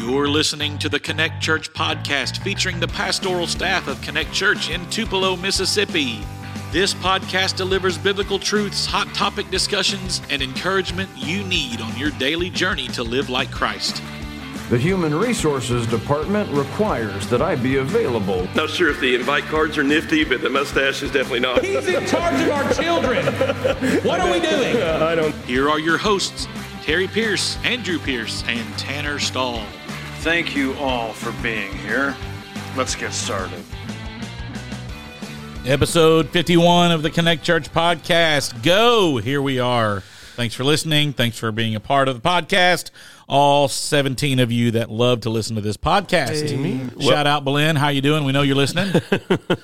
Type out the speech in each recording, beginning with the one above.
You're listening to the Connect Church podcast featuring the pastoral staff of Connect Church in Tupelo, Mississippi. This podcast delivers biblical truths, hot topic discussions, and encouragement you need on your daily journey to live like Christ. The Human Resources Department requires that I be available. Not sure if the invite cards are nifty, but the mustache is definitely not. He's in charge of our children. What are we doing? I don't. Here are your hosts, Terry Pierce, Andrew Pierce, and Tanner Stahl. Thank you all for being here. Let's get started. Episode 51 of the Connect Church podcast. Go! Here we are. Thanks for listening. Thanks for being a part of the podcast. All 17 of you that love to listen to this podcast. Shout out, Belen. How you doing? We know you're listening.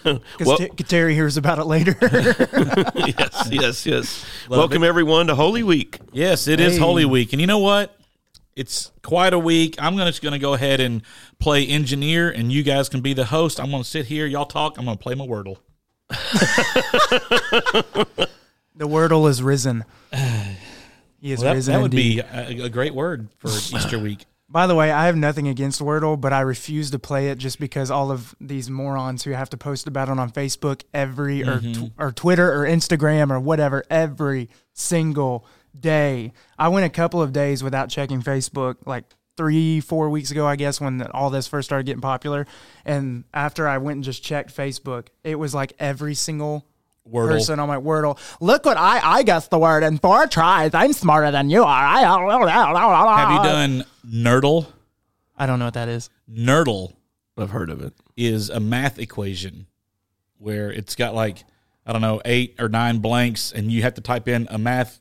Because Well- Terry hears about it later. yes, yes, yes. Welcome everyone to Holy Week. yes, it is Hey. Holy Week. And you know what? It's quite a week. I'm gonna, just going to go ahead and play engineer, and you guys can be the host. I'm going to sit here. Y'all talk. I'm going to play my Wordle. the Wordle is risen. He is Well, that, risen. that would indeed. be a, a great word for Easter week. By the way, I have nothing against Wordle, but I refuse to play it just because all of these morons who have to post about it on Facebook every or mm-hmm. tw- or Twitter or Instagram or whatever every single day. I went a couple of days without checking Facebook, like three, four weeks ago, I guess, when all this first started getting popular. And after I went and just checked Facebook, it was like every single Wordle. person on my Wordle. Look what I I guessed the word in four tries. I'm smarter than you are. I Have you done Nerdle? I don't know what that is. Nerdle I've heard of it. is a math equation where it's got like I don't know eight or nine blanks, and you have to type in a math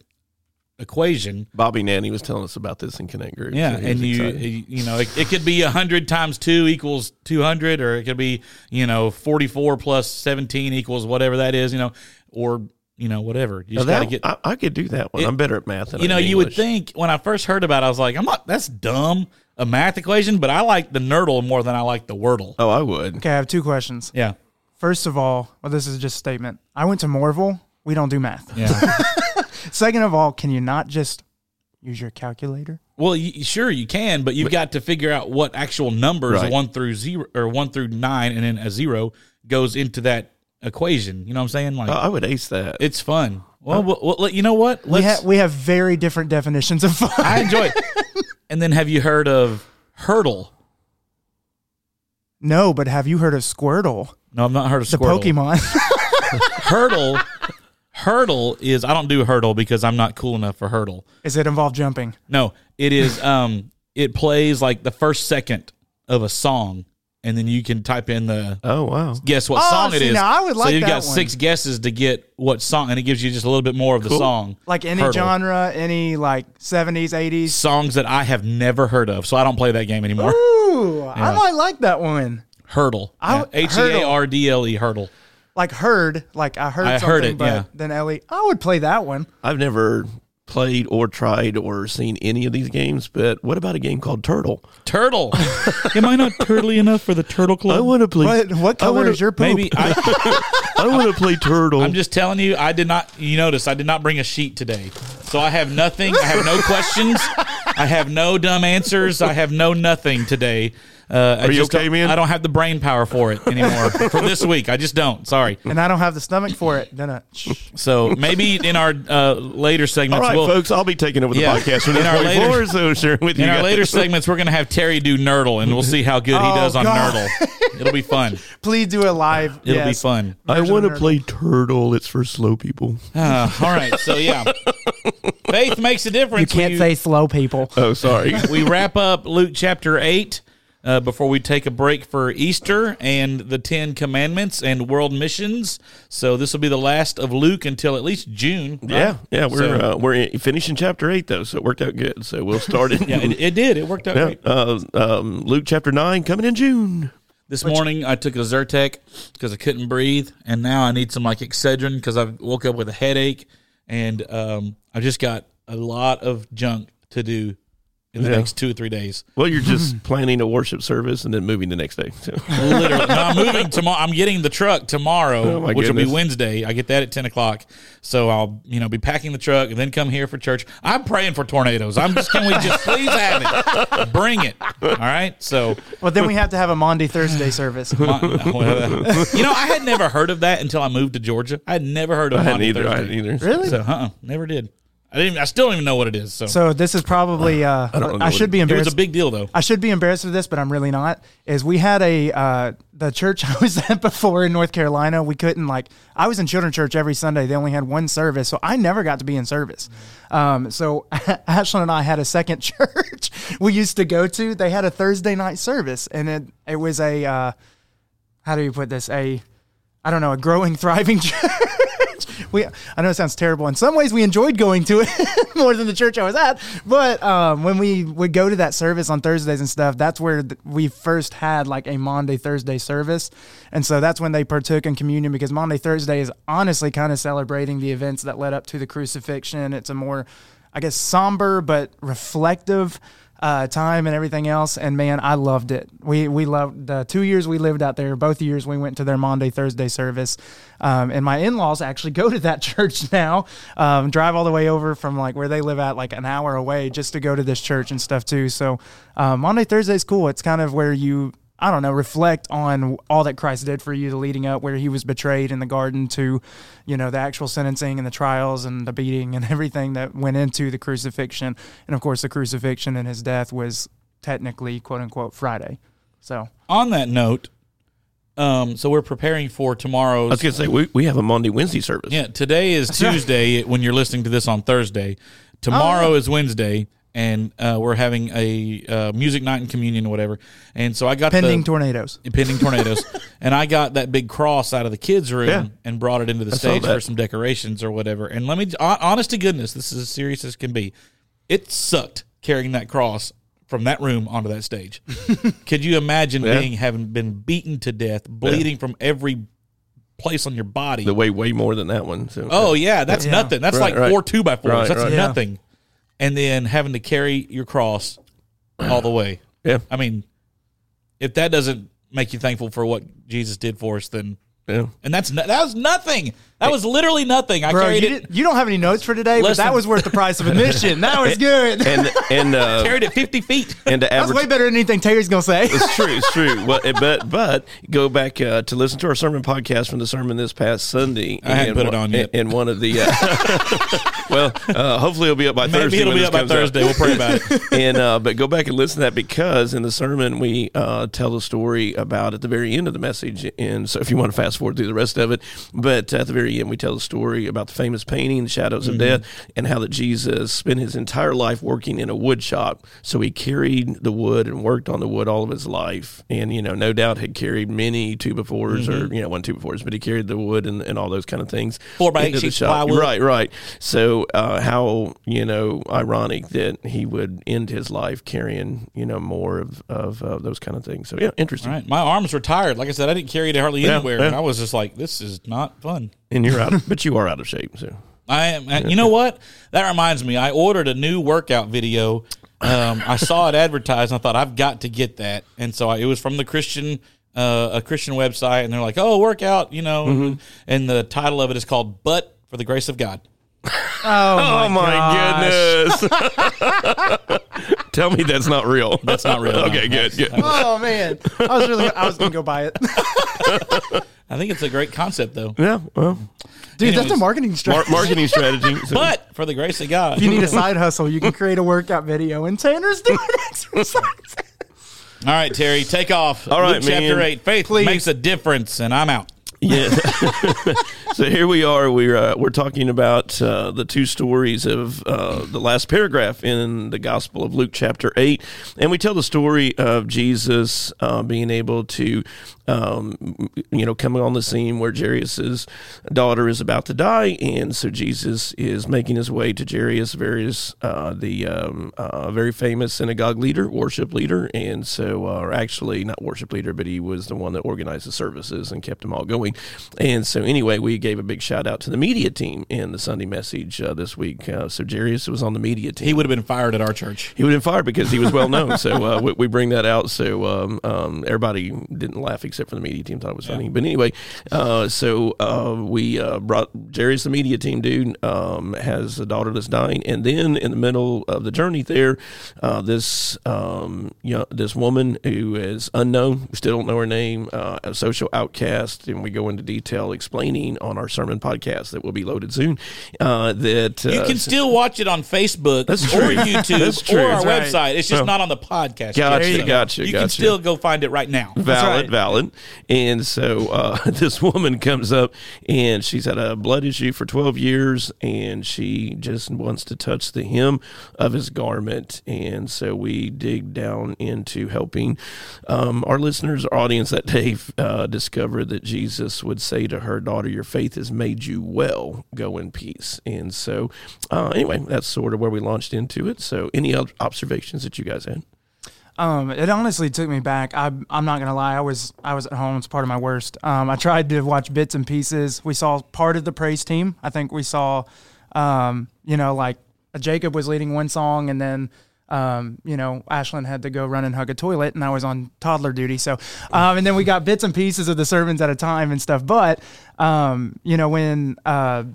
equation. Bobby Nanny was telling us about this in Connect Group. Yeah, so and you excited. you know it, it could be hundred times two equals two hundred, or it could be you know forty four plus seventeen equals whatever that is, you know, or you know whatever. You just got to that- get. I, I could do that one. It- I'm better at math than you I know, am you would think when I first heard about, it, I was like, I'm not. That's dumb. A math equation, but I like the Nerdle more than I like the Wordle. Oh, I would. Okay, I have two questions. Yeah, First of all, well, this is just a statement. I went to Mooreville. We don't do math. yeah. Second of all, can you not just use your calculator? Well, you, sure you can, but you've got to figure out what actual numbers Right. one through zero or one through nine, and then a zero goes into that equation. You know what I'm saying? Like I I would ace that. it's fun. Well, well, well, you know what? We, Let's. ha- we have very different definitions of fun. I enjoy it. and then, have you heard of Heardle? no, but have you heard of Squirtle, No, I've not heard of the Squirtle. Pokemon? Heardle. Heardle is I don't do Heardle because I'm not cool enough for Heardle. Is it involve jumping? No, it is. Um, it plays like the first second of a song, and then you can type in the oh, wow. guess what Oh, song it see, is. now I would like so like you've that got one. six guesses to get what song, and it gives you just a little bit more of the song. Like any Heardle. genre, any like 70s, 80s? songs that I have never heard of, so I don't play that game anymore. Ooh, I might like that one. Heardle, I- Yeah, H e a r d l e Heardle. Like heard, like I heard I something, heard it, but yeah. then Ellie, I would play that one. I've never played or tried or seen any of these games, but what about a game called Turtle? Turtle. Am I not turtly enough for the Turtle Club? I want to play. What, what I color wanna- is your poop? Maybe I, I want to play Turtle. I'm just telling you, I did not. You notice I did not bring a sheet today, so I have nothing. I have no questions. I have no dumb answers. I have no nothing today. Uh, I you just okay, don't- man? I don't have the brain power for it anymore for this week. I just don't. Sorry. and I don't have the stomach for it. Then. So maybe in our uh, later segments, right, we'll, folks, I'll be taking over the Yeah. podcast from In our later- forward, so sharing with you in our later segments, we're going to have Terry do Nerdle, and we'll see how good he Oh, does on God. Nerdle. It'll be fun. please do a live. It'll yes. be fun. I want to play Turtle. It's for slow people. Uh, all right. So yeah, faith makes a difference. You can't say slow people. Oh, sorry. we wrap up Luke chapter 8 uh, before we take a break for Easter and the Ten Commandments and world missions. So this will be the last of Luke until at least June. right? yeah, yeah. We're So- uh, we're in- finishing chapter eight though, so it worked out good. So we'll start it. Yeah, it, it did. It worked out Yeah, great. uh, um, Luke chapter nine coming in June. This morning I took a Zyrtec because I couldn't breathe, and now I need some like Excedrin because I woke up with a headache, and um, I've just got a lot of junk to do in the Yeah. next two or three days. Well, you're just planning a worship service and then moving the next day. So. Literally, no, I'm moving tomorrow. I'm getting the truck tomorrow, Oh, my which will be. Wednesday. I get that at ten o'clock, so I'll you know be packing the truck and then come here for church. I'm praying for tornadoes. I'm just can we just please have it, bring it. All right, so Well, then we have to have a Maundy Thursday service. you know I had never heard of that until I moved to Georgia. I had never heard of I Monday either. I Thursday. hadn't either. Really? So, uh-uh, never did. I didn't. I still don't even know what it is. So, So this is probably uh, don't know I should it- be it was embarrassed. a big deal though. I should be embarrassed of this, but I'm really not. Is we had a uh, the church I was at before in North Carolina. We couldn't like I was in children's church every Sunday. They only had one service, so I never got to be in service. Um, so Ashlyn and I had a second church we used to go to. They had a Thursday night service, and it it was a uh, how do you put this a I don't know a growing thriving church. We, I know it sounds terrible. In some ways, we enjoyed going to it more than the church I was at. But um, when we would go to that service on Thursdays and stuff, that's where th- we first had like a Maundy Thursday service, and so that's when they partook in communion because Maundy Thursday is honestly kind of celebrating the events that led up to the crucifixion. It's a more, I guess, somber but reflective uh, time and everything else. And man, I loved it. We we loved the two years we lived out there. Both years we went to their Maundy Thursday service, um, and my in laws actually go to that church now. Um, drive all the way over from like where they live at, like an hour away, just to go to this church and stuff too. So uh, Maundy Thursday is cool. It's kind of where you. I don't know, reflect on all that Christ did for you, the leading up where he was betrayed in the garden to, you know, the actual sentencing and the trials and the beating and everything that went into the crucifixion. And of course, the crucifixion and his death was technically, quote unquote, Friday. So, On that note, um, so we're preparing for tomorrow's. I was going to say, we, we have a Monday, Wednesday service. Yeah, today is Tuesday when you're listening to this on Thursday. Tomorrow Oh, is Wednesday, and uh, we're having a uh, music night and communion or whatever. And so I got pending the, tornadoes. pending tornadoes, and I got that big cross out of the kids' room Yeah. and brought it into the I stage for some decorations or whatever. And let me, hon- honest to goodness, this is as serious as can be. It sucked carrying that cross from that room onto that stage. Could you imagine Yeah. being having been beaten to death, bleeding from every place on your body? The way way more than that one. So Oh yeah, that's Yeah. nothing. That's Right, like right. four two by fours. Right, that's right. Yeah. nothing. And then having to carry your cross all the way. yeah, I mean, if that doesn't make you thankful for what Jesus did for us, then yeah. and that's no, that was nothing. That was literally nothing. I Bro, carried you, it did, you don't have any notes for today, but Listen. that was worth the price of admission. That was good. And and uh, carried it fifty feet. and to That's way better than anything Terry's going to say. It's true. It's true. Well, but but go back uh, to listen to our sermon podcast from the sermon this past Sunday. I hadn't And put it one- on yet. And one of the uh, well, uh, hopefully it'll be up by Maybe Thursday. it'll when be this up by comes out. Thursday. We'll pray about it. and uh, but go back and listen to that because in the sermon we uh, tell the story about at the very end of the message, and so if you want to fast forward through the rest of it, but at the very end we tell the story about the famous painting, the shadows of death, and how that Jesus spent his entire life working in a wood shop. So he carried the wood and worked on the wood all of his life, and you know no doubt had carried many two befores or you know one two befores, but he carried the wood and, and all those kind of things Four by eight sheets plywood. Right, right. So uh, how you know ironic that he would end his life carrying you know more of of uh, those kind of things. So yeah, interesting. All right, my arms were tired. Like I said, I didn't carry it hardly Yeah, anywhere, yeah. and I was just like, "This is not fun." And you're out, of, but you are out of shape. So I am. You know what? That reminds me. I ordered a new workout video. Um, I saw it advertised. and I thought I've got to get that, and so I, it was from the Christian uh, a Christian website, and they're like, "Oh, workout," you know, Mm-hmm. and the title of it is called "But for the Grace of God." Oh, my, gosh. goodness! Tell me that's not real. That's not real. no. okay, good, good. Oh man, I was really I was gonna go buy it, I think it's a great concept, though. Yeah, well, dude. that's a marketing mar- strategy. marketing strategy. So- But for the grace of God, if you need a side hustle, you can create a workout video, and Tanner's doing exercise. all right, Terry, take off. All right, Luke chapter eight. Faith Please. makes a difference, and I'm out. Yeah. so here we are. We're uh, we're talking about uh, the two stories of uh, the last paragraph in the Gospel of Luke, chapter eight, and we tell the story of Jesus uh, being able to, um, you know, coming on the scene where Jairus's daughter is about to die, and so Jesus is making his way to Jairus, various uh, the um, uh, very famous synagogue leader, worship leader, and so uh, or actually not worship leader, but he was the one that organized the services and kept them all going. And so, anyway, we gave a big shout out to the media team in the Sunday message uh, this week. Uh, so, Jarius was on the media team. He would have been fired at our church. He would have been fired because he was well known. so, uh, we, we, bring that out. So, um, um, everybody didn't laugh except for the media team, thought it was funny. But anyway, uh, so uh, we uh, brought Jarius, the media team dude, um, has a daughter that's dying. And then in the middle of the journey there, this, um, you know, this woman who is unknown, we still don't know her name, a social outcast, and we go into detail explaining on our sermon podcast that will be loaded soon. Uh, that uh, you can still watch it on Facebook That's or true. YouTube That's true. or our That's website. It's just Oh. not on the podcast. Gotcha, yet. gotcha, You can still go find it right now. valid, right. valid. And so uh, this woman comes up and she's had a blood issue for 12 years and she just wants to touch the hem of his garment. And so we dig down into helping um, our listeners, our audience that day uh, discover that Jesus would say to her, Daughter, your faith has made you well. Go in peace. And so, uh, anyway, that's sort of where we launched into it. So, any other observations that you guys had? Um, it honestly took me back. I, I'm not gonna lie. I was I was at home. It's part of my worst. Um, I tried to watch bits and pieces. We saw part of the praise team. I think we saw, um, you know, like Jacob was leading one song, and then. Um, you know, Ashlyn had to go run and hug a toilet, and I was on toddler duty. So, um, and then we got bits and pieces of the sermons at a time and stuff. But, um, you know, when uh,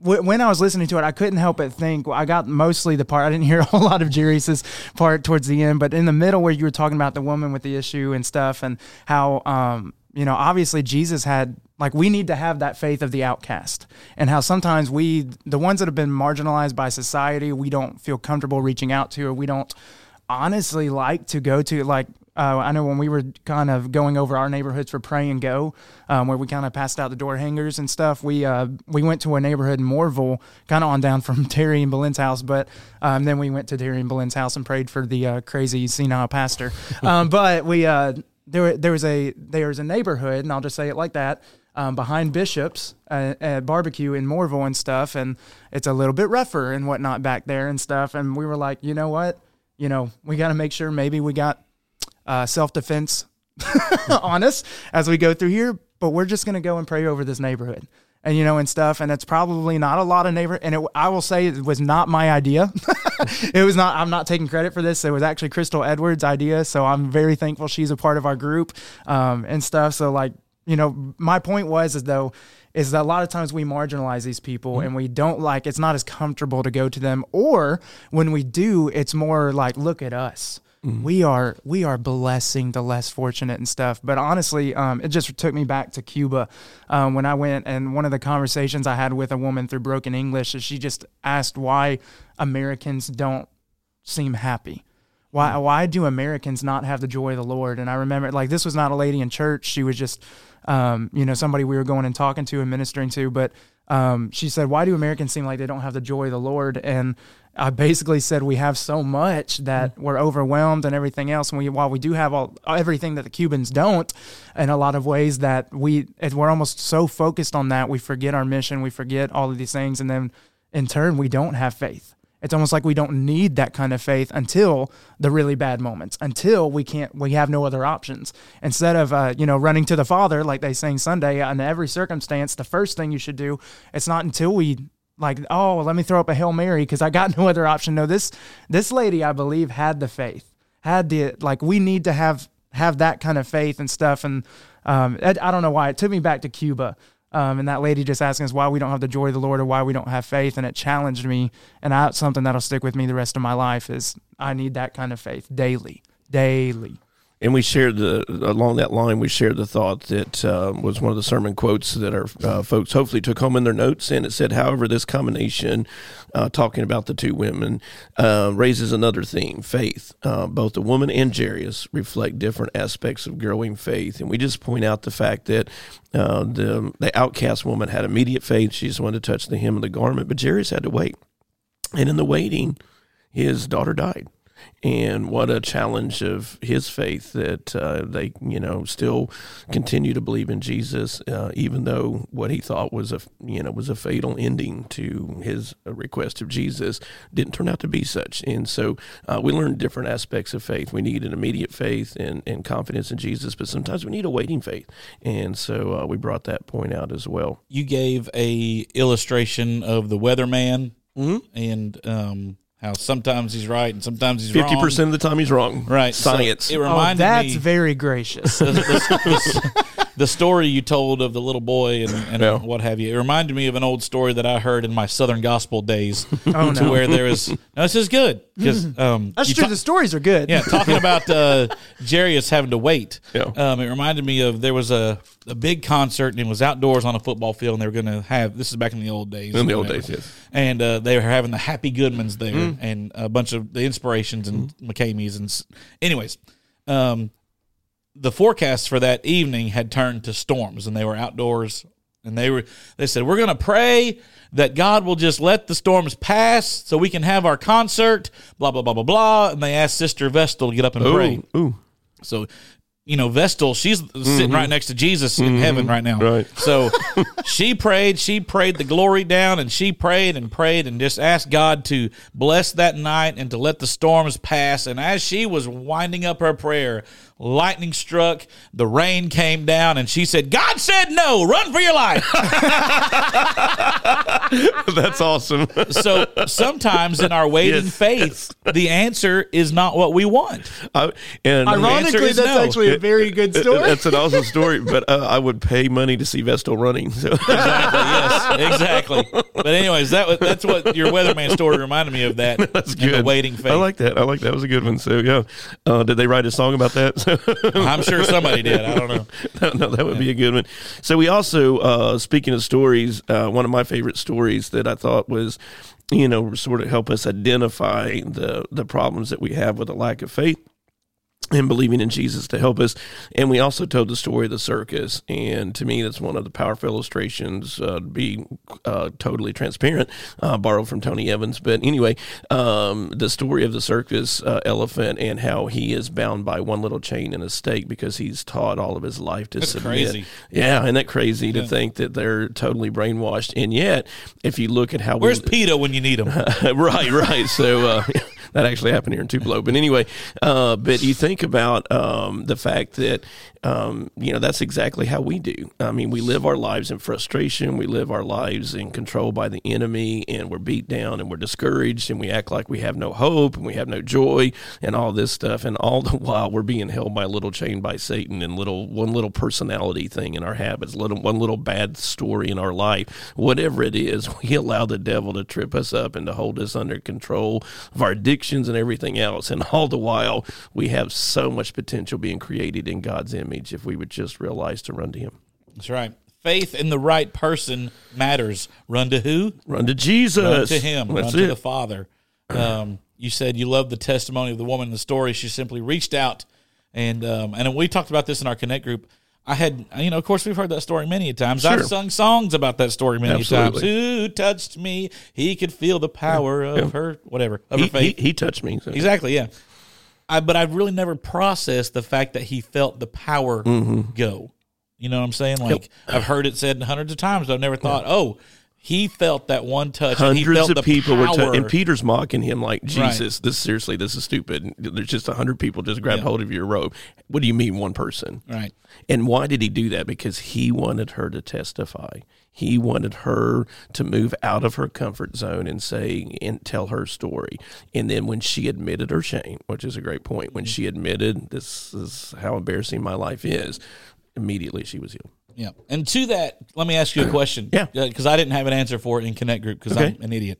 when I was listening to it, I couldn't help but think. I got mostly the part. I didn't hear a whole lot of Jarius's part towards the end, but in the middle where you were talking about the woman with the issue and stuff, and how um, you know, obviously Jesus had like we need to have that faith of the outcast, and how sometimes we, the ones that have been marginalized by society, we don't feel comfortable reaching out to, or we don't honestly like to go to like uh, I know when we were kind of going over our neighborhoods for pray and go, um, where we kind of passed out the door hangers and stuff. We uh, we went to a neighborhood in Mooreville, kind of on down from Terry and Belin's house, but um, then we went to Terry and Belin's house and prayed for the uh, crazy senile pastor. Um, but we uh, there there was a there was a neighborhood, and I'll just say it like that. Um, behind Bishop's uh, at barbecue in Mooreville and stuff, and it's a little bit rougher and whatnot back there and stuff. And we were like, you know what, you know, we got to make sure maybe we got uh, self defense on us as we go through here, but we're just going to go and pray over this neighborhood and, you know, and stuff. And it's probably not a lot of neighbor. And it, I will say it was not my idea. it was not, I'm not taking credit for this. It was actually Crystal Edwards' idea. So I'm very thankful she's a part of our group um, and stuff. So, like, you know, my point was, is though, is that a lot of times we marginalize these people and we don't like it's not as comfortable to go to them or when we do it's more like look at us we are we are blessing the less fortunate and stuff but honestly um, it just took me back to cuba um, when i went and one of the conversations i had with a woman through broken english is she just asked why americans don't seem happy why why do Americans not have the joy of the Lord? And I remember like this was not a lady in church. She was just um, you know, somebody we were going and talking to and ministering to, but um, she said, Why do Americans seem like they don't have the joy of the Lord? And I basically said we have so much that we're overwhelmed and everything else. And we, while we do have all everything that the Cubans don't, in a lot of ways, that we we're almost so focused on that, we forget our mission, we forget all of these things, and then in turn, we don't have faith. It's almost like we don't need that kind of faith until the really bad moments, until we can't, we have no other options. Instead of, uh, you know, running to the Father, like they sing Sunday, in every circumstance, the first thing you should do, it's not until we like, oh, let me throw up a Hail Mary because I got no other option. No, this, this lady, I believe, had the faith, had the, like, we need to have, have that kind of faith and stuff. And um, I, I don't know why it took me back to Cuba. Um, and that lady just asking us why we don't have the joy of the Lord or why we don't have faith, and it challenged me, and that's something that'll stick with me the rest of my life. Is I need that kind of faith daily, daily. And we shared the along that line. We shared the thought that uh, was one of the sermon quotes that our uh, folks hopefully took home in their notes. And it said, "However, this combination, uh, talking about the two women, uh, raises another theme: faith. Uh, both the woman and Jarius reflect different aspects of growing faith. And we just point out the fact that uh, the the outcast woman had immediate faith; she just wanted to touch the hem of the garment, but Jarius had to wait. And in the waiting, his daughter died." And what a challenge of his faith that uh, they you know still continue to believe in Jesus uh, even though what he thought was a you know was a fatal ending to his request of Jesus didn't turn out to be such. And so uh, we learned different aspects of faith. We need an immediate faith and, and confidence in Jesus but sometimes we need a waiting faith. And so uh, we brought that point out as well. You gave a illustration of the weatherman Mm-hmm. and um, how sometimes he's right and sometimes he's Fifty wrong. percent of the time he's wrong. Right. So Science. it Oh, that's me very gracious. the, the- the story you told of the little boy and, and Yeah. what have you. It reminded me of an old story that I heard in my Southern Gospel days. Oh, to no. where there is no, this is good because um, That's true. ta- the stories are good. yeah, talking about uh, Jarius having to wait. Yeah. Um, it reminded me of there was a, a big concert and it was outdoors on a football field and they were going to have this is back in the old days. In the old days, yes. And uh, they were having the Happy Goodmans there Mm-hmm. and a bunch of the inspirations and McKameys and anyways. Um, the forecast for that evening had turned to storms and they were outdoors and they were they said we're going to pray that God will just let the storms pass so we can have our concert blah blah blah blah blah and they asked sister Vestal to get up and pray. Ooh, ooh. so you know Vestal she's sitting mm-hmm. right next to Jesus in mm-hmm. heaven right now. Right. so she prayed she prayed the glory down and she prayed and prayed and just asked God to bless that night and to let the storms pass. And as she was winding up her prayer lightning struck the rain came down and she said God said no run for your life That's awesome. so sometimes in our waiting Yes. faith the answer is not what we want I, and Ironically, that's no. actually a very good story. That's an awesome story, but uh, I would pay money to see Vestal running. So exactly. Yes, exactly. But anyways, that was that's what your weatherman story reminded me of. That that's good. The waiting faith. I like that. I like that. Was a good one. So yeah, uh, did they write a song about that? I'm sure somebody did. I don't know. no, no, that would be a good one. So we also, uh, speaking of stories, uh, one of my favorite stories that I thought was, you know, sort of help us identify the the problems that we have with a lack of faith and believing in Jesus to help us. And we also told the story of the circus. And to me, that's one of the powerful illustrations, uh, to be uh, totally transparent, uh, borrowed from Tony Evans. But anyway, um, the story of the circus uh, elephant and how he is bound by one little chain and a stake because he's taught all of his life to That's submit. crazy. Yeah, isn't that crazy to think that they're totally brainwashed? And yet, if you look at how Where's we, PETA when you need him? right, right. So uh, that actually happened here in Tupelo. But anyway, uh, but you think about um, the fact that um, you know that's exactly how we do. I mean, we live our lives in frustration. We live our lives in control by the enemy, and we're beat down and we're discouraged, and we act like we have no hope and we have no joy and all this stuff. And all the while, we're being held by a little chain by Satan and little one little personality thing in our habits, little one little bad story in our life, whatever it is. We allow the devil to trip us up and to hold us under control of our addictions and everything else. And all the while, we have so much potential being created in God's image if we would just realize to run to Him. That's right. Faith in the right person matters. Run to who? Run to Jesus. Run to Him. That's run to it. the Father. Um, you said you love the testimony of the woman in the story. She simply reached out, and um, and we talked about this in our Connect group. I had, you know, of course, we've heard that story many times. I've sung songs about that story many Absolutely. times. Who touched me? He could feel the power of her, whatever, of he, her faith. he, he touched me. so- Exactly, yeah. I, but I've really never processed the fact that he felt the power Mm-hmm. go. You know what I'm saying? Like I've heard it said hundreds of times. But I've never thought, oh, he felt that one touch. Hundreds felt of people were, power. t- and Peter's mocking him like, Jesus, this seriously, this is stupid. There's just a hundred people just grabbed Yeah. hold of your robe. What do you mean, one person? right. And why did he do that? Because he wanted her to testify. He wanted her to move out of her comfort zone and say and tell her story. And then when she admitted her shame, which is a great point, when mm-hmm. she admitted this is how embarrassing my life is, immediately she was healed. Yeah. And to that, let me ask you a question. Yeah. Because I didn't have an answer for it in Connect Group because Okay. I'm an idiot.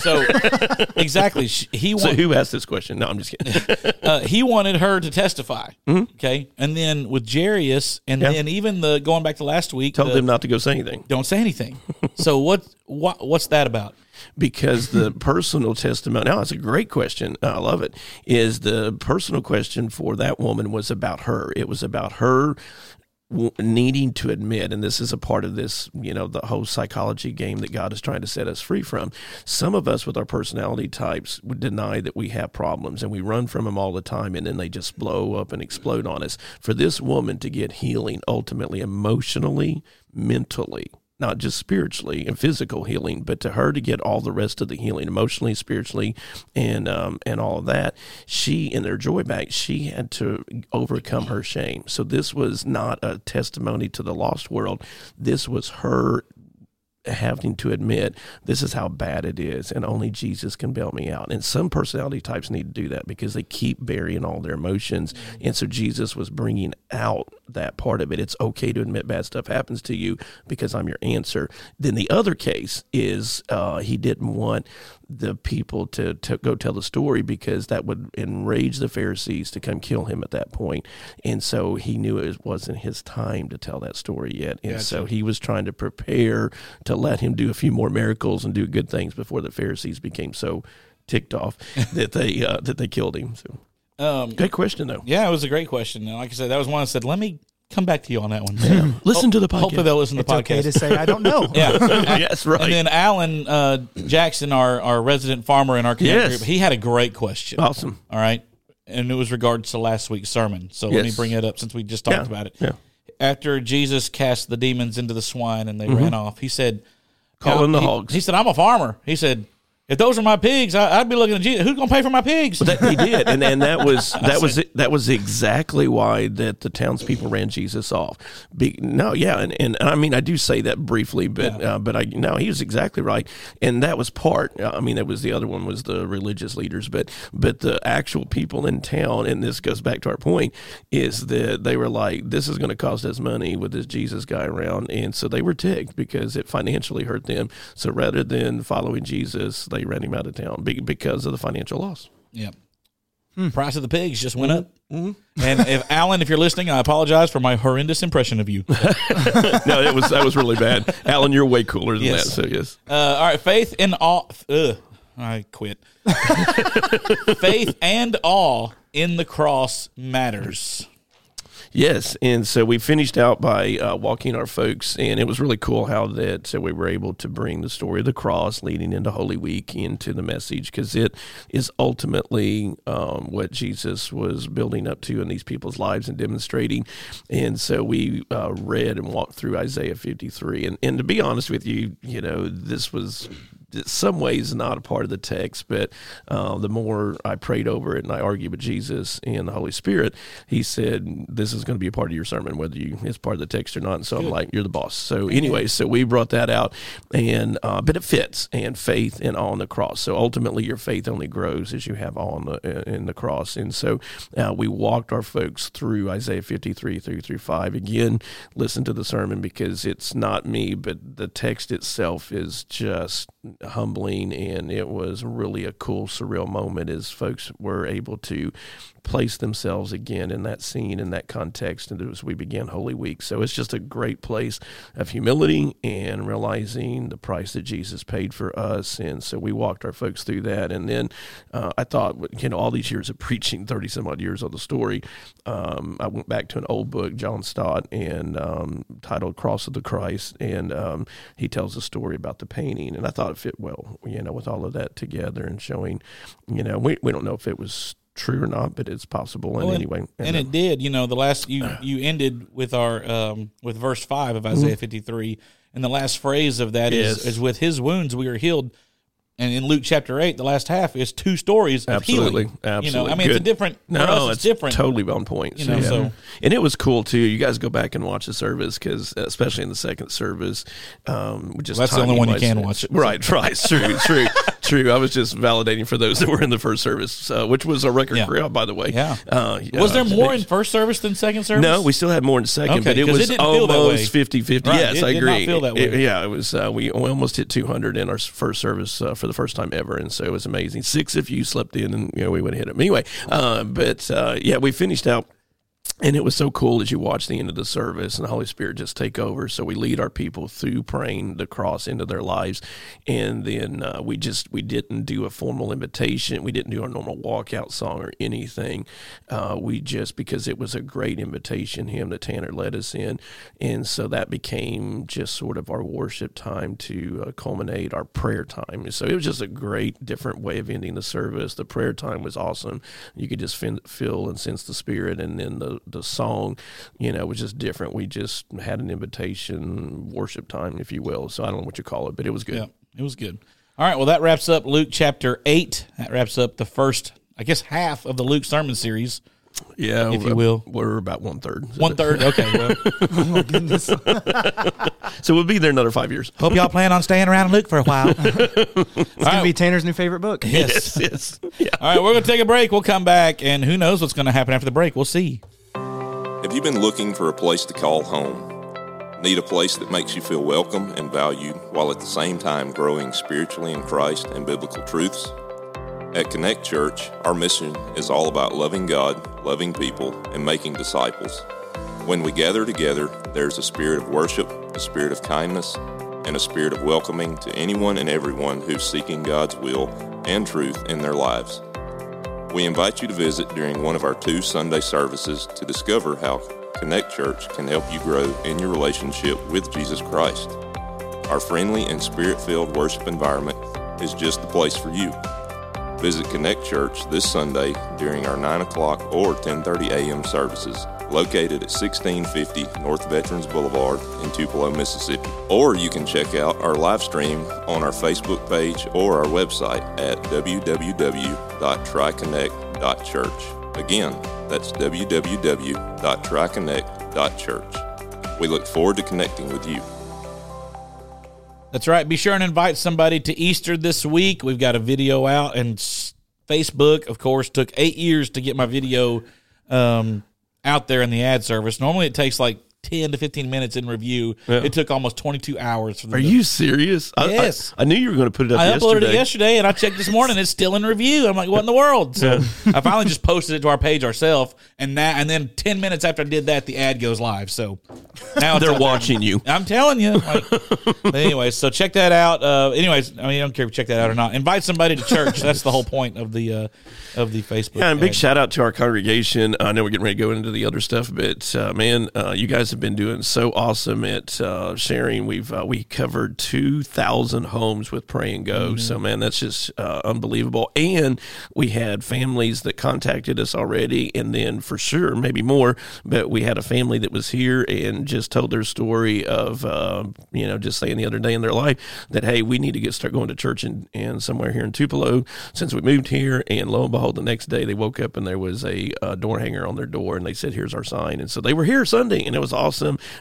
So exactly, he So who asked this question? No, I'm just kidding. uh, he wanted her to testify. Okay, and then with Jarius, and Mm-hmm. Yeah. then even the going back to last week, Told the- them not to go say anything. don't say anything. so what, what what's that about? because the personal testimony now that's a great question i love it is the personal question for that woman was about her it was about her needing to admit, and this is a part of this, you know, the whole psychology game that God is trying to set us free from. Some of us with our personality types would deny that we have problems and we run from them all the time and then they just blow up and explode on us. For this woman to get healing ultimately, emotionally, mentally, not just spiritually and physical healing, but to her to get all the rest of the healing, emotionally, spiritually, and um, and all of that, she in their joy back, she had to overcome her shame. So this was not a testimony to the lost world. This was her having to admit this is how bad it is and only Jesus can bail me out. And some personality types need to do that because they keep burying all their emotions. And so Jesus was bringing out that part of it. It's okay to admit bad stuff happens to you because I'm your answer. Then the other case is uh, he didn't want the people to, to go tell the story because that would enrage the Pharisees to come kill him at that point. And so he knew it wasn't his time to tell that story yet. And so he was trying to prepare to let him do a few more miracles and do good things before the Pharisees became so ticked off that they uh, that they killed him. So Um, good question though. yeah, it was a great question. And like I said, that was one I said, let me come back to you on that one. Listen to the podcast. Hopefully they'll listen to It's the podcast. okay to say I don't know. yeah. yes, right. And then Alan uh, Jackson, our, our resident farmer in our connect Yes. group, he had a great question. awesome. All right. And it was regards to last week's sermon. So let me bring it up since we just talked Yeah, about it. yeah. After Jesus cast the demons into the swine and they ran off, he said, Mm-hmm. Call in the he- hogs. He said, I'm a farmer. He said, if those were my pigs, I, I'd be looking at Jesus. Who's going to pay for my pigs? That he did, and and that was that was that was exactly why that the townspeople ran Jesus off. Be, no, yeah, and, and I mean I do say that briefly, but uh, but I no, he was exactly right, and that was part. I mean, that was the other one was the religious leaders, but but the actual people in town, and this goes back to our point, is that they were like, this is going to cost us money with this Jesus guy around, and so they were ticked because it financially hurt them. So rather than following Jesus, they ran him out of town because of the financial loss. Yep. Hmm. Price of the pigs just went mm-hmm. up. And if mm-hmm. Alan, if you're listening, I apologize for my horrendous impression of you. no, it was that was really bad. Alan, you're way cooler than Yes. that. So yes, Uh, all right, faith and all. Ugh, I quit. faith and awe in the cross matters. Yes, and so we finished out by uh, walking our folks, and it was really cool how that so we were able to bring the story of the cross leading into Holy Week into the message because it is ultimately um, what Jesus was building up to in these people's lives and demonstrating. And so we uh, read and walked through Isaiah 53, and and to be honest with you, you know, this was some ways not a part of the text, but uh, the more I prayed over it and I argued with Jesus and the Holy Spirit, He said, "This is going to be a part of your sermon, whether you it's part of the text or not." And so I'm like, "You're the boss." So anyway, so we brought that out, and uh, but it fits and faith and all on the cross. So ultimately, your faith only grows as you have all on the in the cross. And so uh, we walked our folks through Isaiah 53 through through five again. Listen to the sermon because it's not me, but the text itself is just humbling and it was really a cool surreal moment as folks were able to place themselves again in that scene in that context and as we began holy week. So it's just a great place of humility and realizing the price that jesus paid for us. And so we walked our folks through that. And then uh, i thought you know all these years of preaching 30 some odd years on the story um, i went back to an old book john stott and um, titled cross of the christ. And um, he tells a story about the painting. And i thought it fit well you know with all of that together and showing you know we, we don't know if it was true or not but it's possible and Well, and- anyway and it did. You know, the last you you ended with our um, with verse five of Isaiah 53, and the last phrase of that is Yes. is with His wounds we are healed. And in Luke chapter eight, the last half is two stories of Absolutely, healing. absolutely. You know, I mean, it's a different. No, it's, it's different. Totally on point. You know, so- and it was cool too. You guys go back and watch the service because, especially in the second service, um, just Well, that's the only one you can watch. Right, right. True, true, true. I was just validating for those that were in the first service, uh, which was a record Yeah. crowd, by the way. Yeah. Uh, Was there more in first service than second service? no, we still had more in second, Okay, but it was didn't feel that way. almost 50 50. Right, Yes, it I agree. feel that It- way. yeah, it was, uh, we almost hit 200 in our first service uh, for the first time ever. And so it was amazing. Six if you slept in and, you know, we would have hit them. Anyway, uh, but uh, yeah, we finished out and it was so cool as you watch the end of the service and the Holy Spirit just take over. So we lead our people through praying the cross into their lives, and then uh, we just we didn't do a formal invitation. We didn't do our normal walkout song or anything. Uh, we just because it was a great invitation, him that Tanner led us in, and so that became just sort of our worship time to uh, culminate our prayer time. So it was just a great different way of ending the service. The prayer time was awesome. You could just feel and sense the Spirit, and then the the song, you know, was just different. We just had an invitation worship time, if you will. So I don't know what you call it, but it was good. Yeah, it was good. All right, well, that wraps up Luke chapter 8. That wraps up the first, I guess, half of the Luke sermon series. Yeah, If you uh, will. we're about one third. So, One third. Okay, well, Oh my goodness. so we'll be there another five years. hope y'all plan on staying around Luke for a while. It's gonna be Tanner's new favorite book. yes. yes. Yeah. All right, we're going to take a break. We'll come back, and who knows what's going to happen after the break. We'll see. Have you been looking for a place to call home? Need a place that makes you feel welcome and valued while at the same time growing spiritually in Christ and biblical truths? At Connect Church, our mission is all about loving God, loving people, and making disciples. When we gather together, there's a spirit of worship, a spirit of kindness, and a spirit of welcoming to anyone and everyone who's seeking God's will and truth in their lives. We invite you to visit during one of our two Sunday services to discover how Connect Church can help you grow in your relationship with Jesus Christ. Our friendly and spirit filled worship environment is just the place for you. Visit Connect Church this Sunday during our 9 o'clock or 10:30 a.m. services, located at 1650 North Veterans Boulevard in Tupelo, Mississippi. Or you can check out our live stream on our Facebook page or our website at www.triconnect.church. Again, that's www.triconnect.church. We look forward to connecting with you. That's right. Be sure and invite somebody to Easter this week. We've got a video out, and Facebook, of course, took eight years to get my video um, out there in the ad service. Normally, it takes like ten to fifteen minutes in review. It took almost twenty two hours. For the Are you serious? I- I- Yes. I, knew you were going to put it up I yesterday. uploaded it yesterday, and I checked this morning. It's still in review. I'm like, what in the world? So I finally just posted it to our page ourselves, and now and then ten minutes after I did that, the ad goes live. So now They're out there. watching you. I'm telling you. Like, but anyways, so check that out. Uh, anyways, I mean, I don't care if you check that out or not. Invite somebody to church. That's the whole point of the uh, of the Facebook. Yeah, and big shout out to our congregation. I know we're getting ready to go into the other stuff, but uh, man, uh, you guys have been doing so awesome at uh, sharing. We've uh, we covered two thousand homes with Pray and Go. So man, that's just uh, unbelievable. And we had families that contacted us already, and then for sure maybe more. But we had a family that was here and just told their story of uh, you know just saying the other day in their life that hey, we need to get start going to church in, in somewhere here in Tupelo since we moved here. And lo and behold, the next day they woke up and there was a door hanger on their door, and they said, "Here's our sign." And so they were here Sunday, and it was awesome.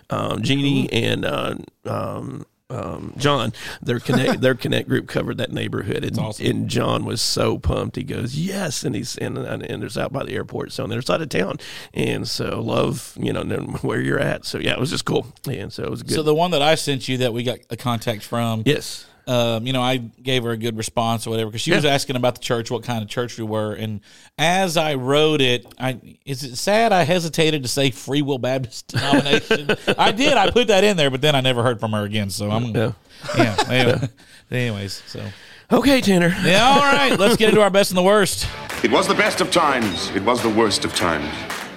Um, Jeannie and uh, um, um, John, their connect their connect group covered that neighborhood, and, awesome. and John was so pumped. He goes, "Yes!" And he's and and, and there's out by the airport, so on the other side of town, and so love you know where you're at. So yeah, it was just cool, and so it was good. So the one that I sent you that we got a contact from. yes, um, you know, I gave her a good response or whatever because she was asking about the church, what kind of church we were, and as I wrote it, I is it sad I hesitated to say Free Will Baptist denomination. I did, I put that in there, but then I never heard from her again. So I'm Yeah. yeah. Anyway, anyways, so okay, Tanner. yeah, all right, let's get into our best and the worst. It was the best of times. It was the worst of times.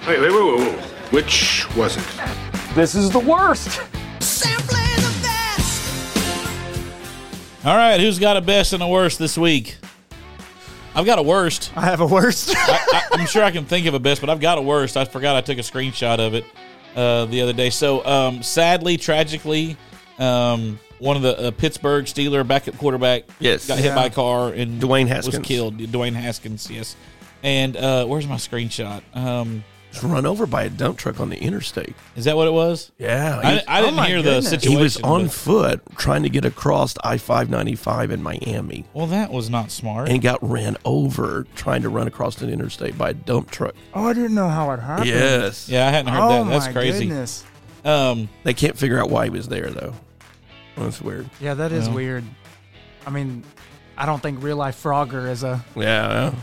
Wait, wait, wait, wait, wait. Which was it? This is the worst. All right, who's got a best and a worst this week? I've got a worst. I have a worst. I, I'm sure I can think of a best, but I've got a worst. I forgot I took a screenshot of it uh, the other day. So, um, sadly, tragically, um, one of the uh, Pittsburgh Steeler backup quarterback Yes. got hit by a car and Dwayne Haskins. was killed. Dwayne Haskins, yes. And uh, where's my screenshot? Um, Was run over by a dump truck on the interstate. is that what it was? Yeah, I, I didn't my hear goodness. the situation. he was on but- foot trying to get across I five ninety five in Miami, well, that was not smart. and he got ran over trying to run across an interstate by a dump truck. oh, I didn't know how it happened. Yes, yeah, I hadn't heard Oh that. That's my crazy. goodness. Um, they can't figure out why he was there though. That's weird. Yeah, that is Yeah. weird. I mean, I don't think real life Frogger is a. Yeah,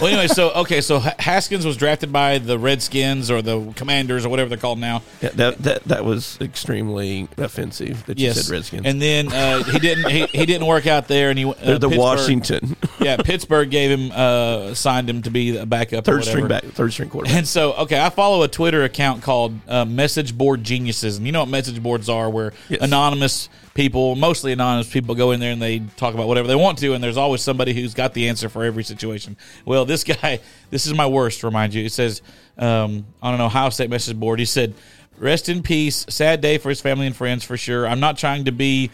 Well, anyway, so okay, so Haskins was drafted by the Redskins or the Commanders or whatever they're called now. Yeah, that that that was extremely offensive that you said Redskins. And then uh, he didn't he, he didn't work out there, and he uh, They're the Pittsburgh- Washington yeah, Pittsburgh gave him uh, signed him to be a backup, or third string back, third string quarterback. And so, okay, I follow a Twitter account called uh, Message Board Geniuses, and you know what message boards are, where Yes. anonymous people, mostly anonymous people, go in there and they talk about whatever they want to, and there's always somebody who's got the answer for every situation. Well, this guy, this is my worst. Remind you, it says um, on an Ohio State message board, he said. Rest in peace. Sad day for his family and friends for sure. I'm not trying to be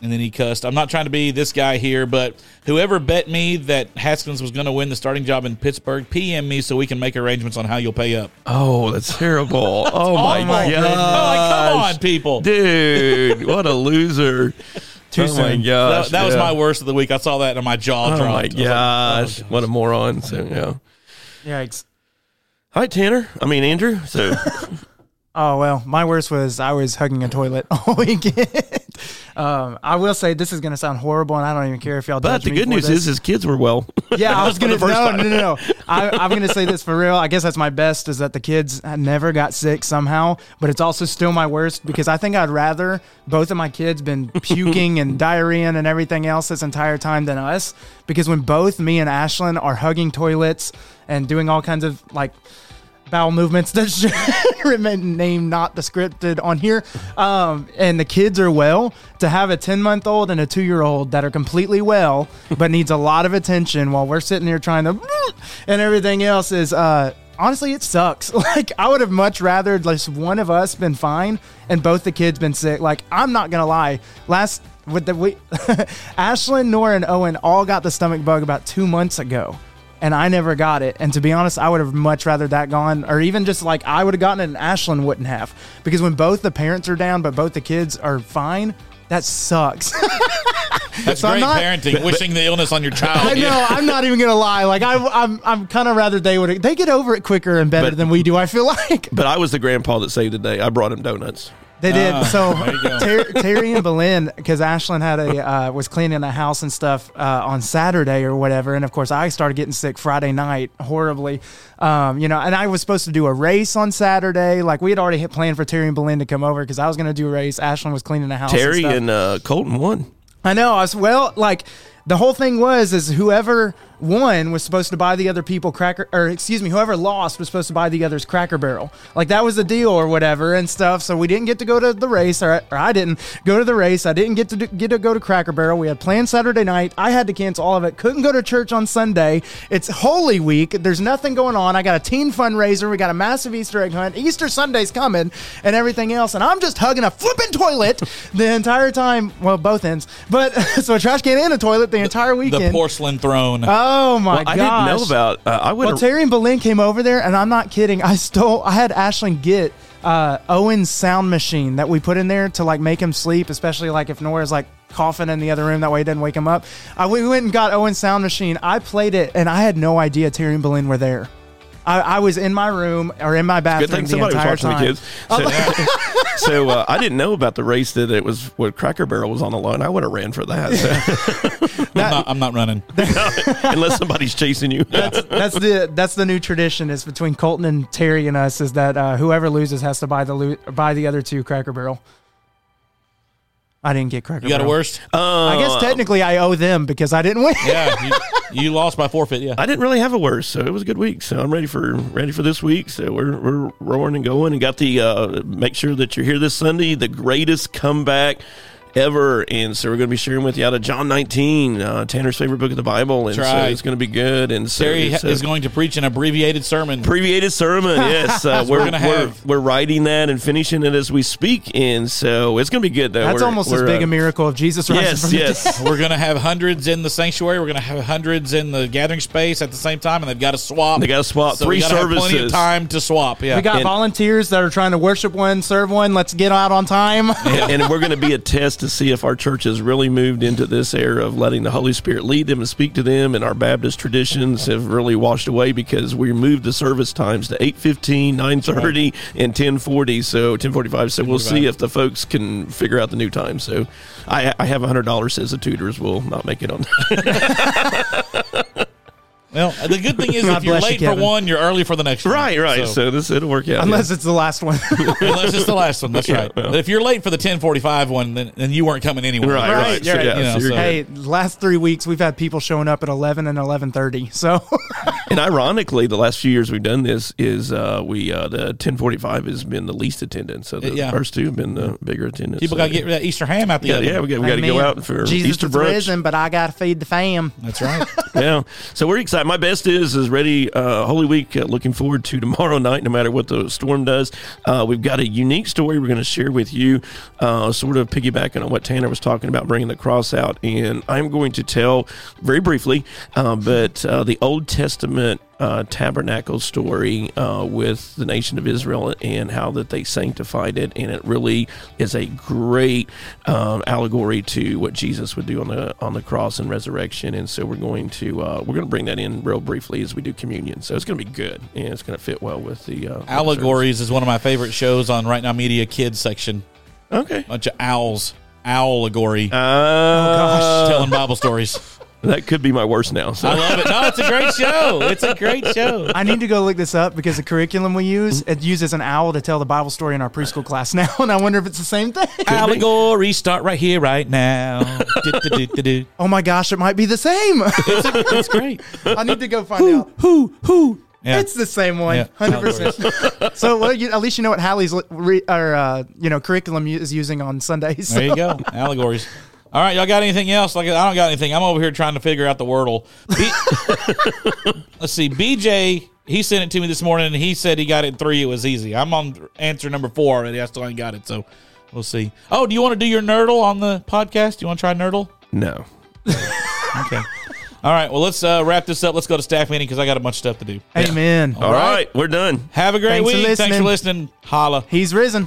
and then he cussed. I'm not trying to be this guy here, but whoever bet me that Haskins was going to win the starting job in Pittsburgh, PM me so we can make arrangements on how you'll pay up. oh, that's terrible. Oh my, my god! Oh, like, come on, people. dude, what a loser! Too oh my soon. gosh, that that was my worst of the week. I saw that and my jaw Oh dropped. my I was like, oh, gosh, oh, what a moron! So yeah. Yikes. Hi Tanner. I mean Andrew. So Oh well, my worst was I was hugging a toilet all weekend. Um, I will say this is going to sound horrible, and I don't even care if y'all. But judge the good news this. is his kids were well. Yeah, I was gonna no, no, no, no. I, I'm gonna say this for real. I guess that's my best is that the kids never got sick somehow, but it's also still my worst because I think I'd rather both of my kids been puking and diarrhea and everything else this entire time than us. Because when both me and Ashlyn are hugging toilets and doing all kinds of like bowel movements that should remain name not descripted on here. Um, and the kids are well. To have a 10 month old and a two year old that are completely well, but needs a lot of attention while we're sitting here trying to and everything else is uh honestly it sucks. Like I would have much rather just one of us been fine and both the kids been sick. Like I'm not gonna lie. Last with the we Ashlyn, Nora, and Owen all got the stomach bug about two months ago and I never got it. And to be honest, I would have much rather that gone, or even just like I would have gotten it and Ashlyn wouldn't have. Because when both the parents are down, but both the kids are fine, that sucks. That's So I'm great not- parenting, wishing the illness on your child. I know. I'm not even gonna lie. Like I, I'm, I'm kind of rather they would. They get over it quicker and better But- than we do. I feel like but I was the grandpa that saved the day. I brought him donuts. They did. Ah, so there you go. Ter- Terry and Belen, because Ashlyn had a uh, was cleaning a house and stuff uh, on Saturday or whatever, and of course I started getting sick Friday night horribly. Um, you know, and I was supposed to do a race on Saturday. Like we had already hit planned for Terry and Belen to come over because I was going to do a race. Ashlyn was cleaning the house. Terry and, stuff. and uh, Colton won. I know. I was well, like the whole thing was is whoever won was supposed to buy the other people cracker, or excuse me, whoever lost was supposed to buy the other's Cracker Barrel. Like that was the deal or whatever and stuff. So we didn't get to go to the race, or, or I didn't go to the race. I didn't get to do, get to go to Cracker Barrel. We had planned Saturday night. I had to cancel all of it. Couldn't go to church on Sunday. It's Holy Week. There's nothing going on. I got a teen fundraiser. We got a massive Easter egg hunt. Easter Sunday's coming and everything else. And I'm just hugging a flipping toilet the entire time. Well, both ends, but so a trash can and a toilet the entire weekend. the porcelain throne. Oh my Well, I didn't know about. Uh, I would. Well, Terry and Belen came over there, and I'm not kidding. I stole. I had Ashlyn get uh, Owen's sound machine that we put in there to like make him sleep, especially like if Nora's like coughing in the other room. That way, it doesn't wake him up. I we went and got Owen's sound machine. I played it, and I had no idea Terry and Belen were there. I, I was in my room or in my bathroom. Good bathroom thing the somebody was watching time. the kids. So, so uh, I didn't know about the race that it was where Cracker Barrel was on the line. I would have ran for that, so- I'm, not, I'm not running. unless somebody's chasing you. that's the that's the new tradition is between Colton and Terry and us is that uh, whoever loses has to buy the lo- buy the other two Cracker Barrel. I didn't get Cracker You got a Barrel. worst? I guess Uh, technically I owe them because I didn't win. Yeah, you, you lost by forfeit. Yeah. I didn't really have a worse, so it was a good week. So I'm ready for ready for this week. So we're we're roaring and going, and got the uh, make sure that you're here this Sunday. The greatest comeback ever, and so we're going to be sharing with you out of John 19, uh, Tanner's favorite book of the Bible, and That's so right. it's going to be good. And so, Terry ha- so- is going to preach an abbreviated sermon. abbreviated sermon. Yes, uh, we're, we're we're, gonna have. we're writing that and finishing it as we speak, and so it's going to be good. Though That's We're- almost as we're, big uh, a miracle of Jesus rising Yes, from the yes. dead. We're going to have hundreds in the sanctuary. We're going to have hundreds in the gathering space at the same time, and they've got to swap. They gotta swap. So Three we gotta have plenty of time to swap. Yeah. We got And- volunteers that are trying to worship one, serve one. Let's get out on time. and we're going to be a test to see if our church has really moved into this era of letting the Holy Spirit lead them and speak to them. And our Baptist traditions have really washed away because we moved the service times to 8.15, 9.30, and 10.40. So 10.45. So we'll see if the folks can figure out the new time. So I, I have $100 says the tutors will not make it on. Well, the good thing is God if you're bless you, late for Kevin. one, you're early for the next one. Right, right. So, this it'll work out. Unless it's the last one. unless it's the last one, that's Yeah, right. well. But if you're late for the 10:45 one, then, then you weren't coming anyway. Right, right. Right, So, right. yeah, You know, so you're so- good. hey, last three weeks we've had people showing up at eleven and eleven thirty. So And ironically, the last few years we've done this is uh, we uh, the ten forty five has been the least attendance. So the Yeah. first two have been the bigger attendance. People So, got to get that Easter ham out the yeah, oven. yeah, we got, we got to go Amen. out for Jesus Easter is brunch. risen, but I got to feed the fam. That's right. yeah. So we're excited. My best is is ready. Uh, Holy Week. Uh, looking forward to tomorrow night. No matter what the storm does, uh, we've got a unique story we're going to share with you. Uh, sort of piggybacking on what Tanner was talking about, bringing the cross out, and I'm going to tell very briefly, uh, but uh, the Old Testament. Uh, tabernacle story uh, with the nation of Israel and how that they sanctified it, and it really is a great um, allegory to what Jesus would do on the on the cross and resurrection. And so we're going to uh, we're going to bring that in real briefly as we do communion. So it's going to be good, and it's going to fit well with the uh, Owlegories is one of my favorite shows on Right Now Media Kids section. Okay, Bunch of owls. Owl allegory. uh, telling Bible stories. That could be my worst now. So. I love it. No, it's a great show. It's a great show. I need to go look this up because the curriculum we use it uses an owl to tell the Bible story in our preschool class now, and I wonder if it's the same thing. Allegory, start right here, right now. Do-do-do-do-do. Oh my gosh, it might be the same. It's, a, it's great. I need to go find out. Who? Who? Yeah. It's the same one, Yeah, hundred percent. So, well, you, at least you know what Hallie's re, or uh, you know curriculum is using on Sundays. There you go. Owlegories. All right, y'all got anything else? Like I don't got anything. I'm over here trying to figure out the wordle. B- Let's see. BJ, he sent it to me this morning, and he said he got it in three. It was easy. I'm on answer number four already. I still ain't got it, so we'll see. Oh, do you want to do your nerdle on the podcast? Do you want to try nerdle? no. Okay. All right. Well, let's uh, wrap this up. Let's go to staff meeting because I got a bunch of stuff to do. Amen. All right. we're done. Have a great Thanks for week. Thanks for listening. listening. Holla. He's risen.